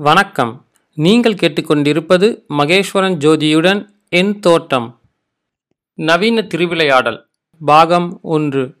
வணக்கம். நீங்கள் கேட்டுக்கொண்டிருப்பது மகேஸ்வரன் ஜோதியுடன் என் தோட்டம். நவீன திருவிளையாடல் பாகம் ஒன்று.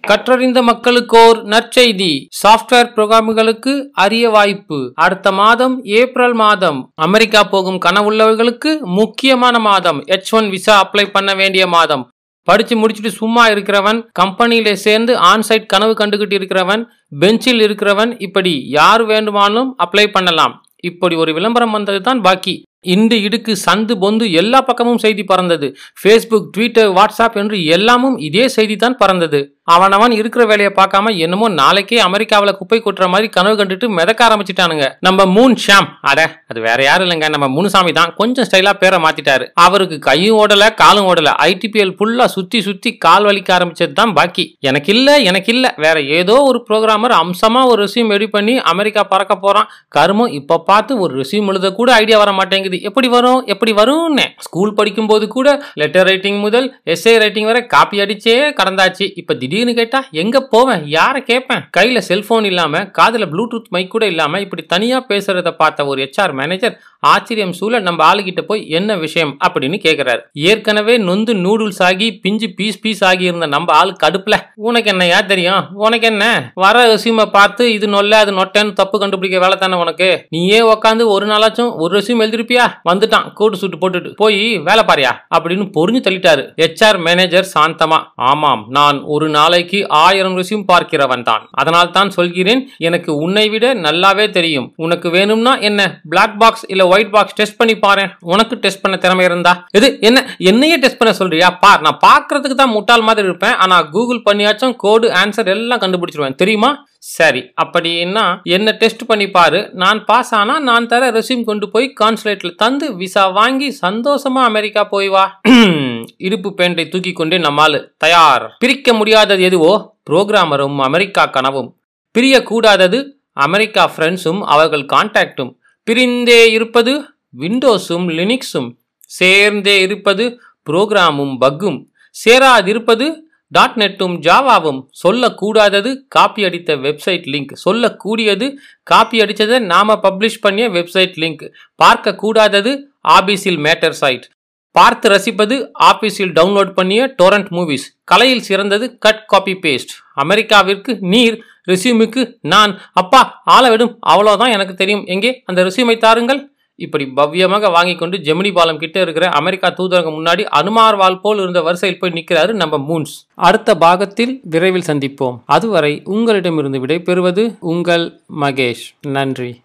கற்றறிந்த மக்களுக்கோர் நற்செய்தி. சாஃப்ட்வேர் புரோகிராமுகளுக்கு அரிய வாய்ப்பு. அடுத்த மாதம் ஏப்ரல் மாதம் அமெரிக்கா போகும் கனவுள்ளவர்களுக்கு முக்கியமான மாதம். எச் ஒன் விசா அப்ளை பண்ண வேண்டிய மாதம். படிச்சு முடிச்சுட்டு சும்மா இருக்கிறவன் கம்பெனியில சேர்ந்து ஆன்சைட் கனவு கண்டுகிட்டு இருக்கிறவன் பெஞ்சில் இருக்கிறவன் இப்படி யார் வேண்டுமானாலும் அப்ளை பண்ணலாம். இப்படி ஒரு விளம்பரம் வந்தது தான் பாக்கி. இண்டு இடுக்கு சந்து பொந்து எல்லா பக்கமும் செய்தி பறந்தது. ஃபேஸ்புக் ட்விட்டர் வாட்ஸ்அப் என்று எல்லாமும் இதே செய்தி தான் பறந்தது. அவனவன் இருக்கிற வேலையை பார்க்காம என்னமோ நாளைக்கே அமெரிக்காவில் குப்பை கொட்டுற மாதிரி கனவு கண்டுட்டு மிதக்க ஆரம்பிச்சிட்டானுங்க. நம்ம மூன் ஷாம். அட அது வேற யாரும் இல்லைங்க. நம்ம முனுசாமி தான் கொஞ்சம் ஸ்டைலா பேரை மாத்திட்டாரு. அவருக்கு கையும் ஓடல காலும் ஓடல. ஐடிபிஎல் ஃபுல்லா சுத்தி சுத்தி கால் வலிக்க ஆரம்பிச்சது தான் பாக்கி. எனக்கு இல்ல எனக்கு இல்ல. வேற ஏதோ ஒரு ப்ரோக்ராமர் அம்சமா ஒரு ரெசியூம் ரெடி பண்ணி அமெரிக்கா பறக்க போறான். கருமம் இப்ப பார்த்து ஒரு ரெசியூம் எழுத கூட ஐடியா வர மாட்டேங்குது. எப்படி வரும்? எப்படி வரும்னு. ஸ்கூல் படிக்கும் போது கூட லெட்டர் ரைட்டிங் முதல் எஸ்ஏ ரைட்டிங் வரை காப்பி அடிச்சே கடந்தாச்சு. இப்ப திடீர்னு கேட்டா எங்க போவேன்? யாரை கேட்பேன் கையில செல்போன் இல்லாம காதுல ப்ளூடூத் மைக் கூட இல்லாம இப்படி தனியா பேசுறத பார்த்த ஒரு ஹெச்ஆர் மேனேஜர் ஆச்சரியம் சூழ நம்ம ஆளுகிட்ட போய் என்ன விஷயம்? அப்படின்னு கேக்குறாரு. ஏற்கனவே நொந்து நூடுல்ஸ் ஆகி பிஞ்சு பீஸ் பீஸ் ஆகி இருந்த நம்ம ஆளு கடுப்புல உனக்கு என்னையா தெரியும்? உனக்கு என்ன? வர ரெசியூமை பார்த்து இது நொல்ல அது நொட்டேன்னு தப்பு கண்டுபிடிக்க வேலை தானே உனக்கு? நீயே உக்காந்து ஒரு நாளாச்சும் ஒரு ரெசியூம் எழுதிருப்பியா? வந்துட்டான் கூட்டு சூட்டு போட்டுட்டு போய் வேலை பாரியா? அப்படின்னு பொறிஞ்சு தள்ளிட்டாரு ஹெச்ஆர் மேனேஜர் சாந்தமா. ஆமாம் நான் ஒரு நாள் நாளைக்கு ஆயிரம் ருசியும் பார்க்கிறவன் தான் அதனால் தான் சொல்கிறேன் எனக்கு உன்னை விட நல்லாவே தெரியும். உனக்கு வேணும்னா என்ன பிளாக் பாக்ஸ் இல்ல ஒயிட் பாக்ஸ் டெஸ்ட் பண்ணி பாரு உனக்கு டெஸ்ட் பண்ண திறமை இருந்தா? இது என்ன என்னையே டெஸ்ட் பண்ண சொல்றியா? பார் நான் பாக்குறதுக்கு தான் முட்டாள் மாதிரி இருப்பேன். ஆனா கூகுள் பண்ணியாச்சும் கோடு ஆன்சர் எல்லாம் கண்டுபிடிச்சிருவேன். தெரியுமா? சரி அப்படின்னா என்ன டெஸ்ட் பண்ணி பாரு. நான் பாஸ் ஆனா நான் தர ரெசியூம் கொண்டு போய் கான்சுலேட்ல தந்து விசா வாங்கி சந்தோஷமா அமெரிக்கா போய் வா. இடுப்பு பேண்டை தூக்கி கொண்டே நம்மால் தயார். பிரிக்க முடியாதது எதுவோ? புரோகிராமரும் அமெரிக்கா கனவும். பிரியக்கூடாதது அமெரிக்கா ஃப்ரெண்ட்ஸும் அவர்கள் கான்டாக்டும் பிரிந்தே இருப்பது விண்டோஸும் லினிக்ஸும். சேர்ந்தே இருப்பது புரோகிராமும் பக்கும் சேராதிருப்பது டாட் நெட்டும் ஜாவாவும். சொல்லக்கூடாதது காப்பி அடித்த வெப்சைட் லிங்க் சொல்லக்கூடியது காப்பி அடித்ததை நாம பப்ளிஷ் பண்ணிய வெப்சைட் லிங்க் பார்க்கக்கூடாதது ஆபிஸில் மேட்டர் சைட் பார்த்து ரசிப்பது ஆபீஸில் டவுன்லோட் பண்ணிய டொரண்ட் மூவிஸ் கலையில் சிறந்தது கட் காப்பி பேஸ்ட் அமெரிக்காவிற்கு நீர் ரெசியூமுக்கு நான். அப்பா ஆளவிடும் அவ்வளோதான் எனக்கு தெரியும். எங்கே? அந்த ரெசியூமை தாருங்கள். இப்படி பவ்யமாக வாங்கி கொண்டு ஜெமினி பாலம் கிட்ட இருக்கிற அமெரிக்கா தூதரகம் முன்னாடி அனுமார் வால் போல் இருந்த வரிசையில் போய் நிற்கிறாரு நம்ம மூன்ஸ். அடுத்த பாகத்தில் விரைவில் சந்திப்போம். அதுவரை உங்களிடமிருந்து விடை பெறுவது உங்கள் மகேஷ். நன்றி.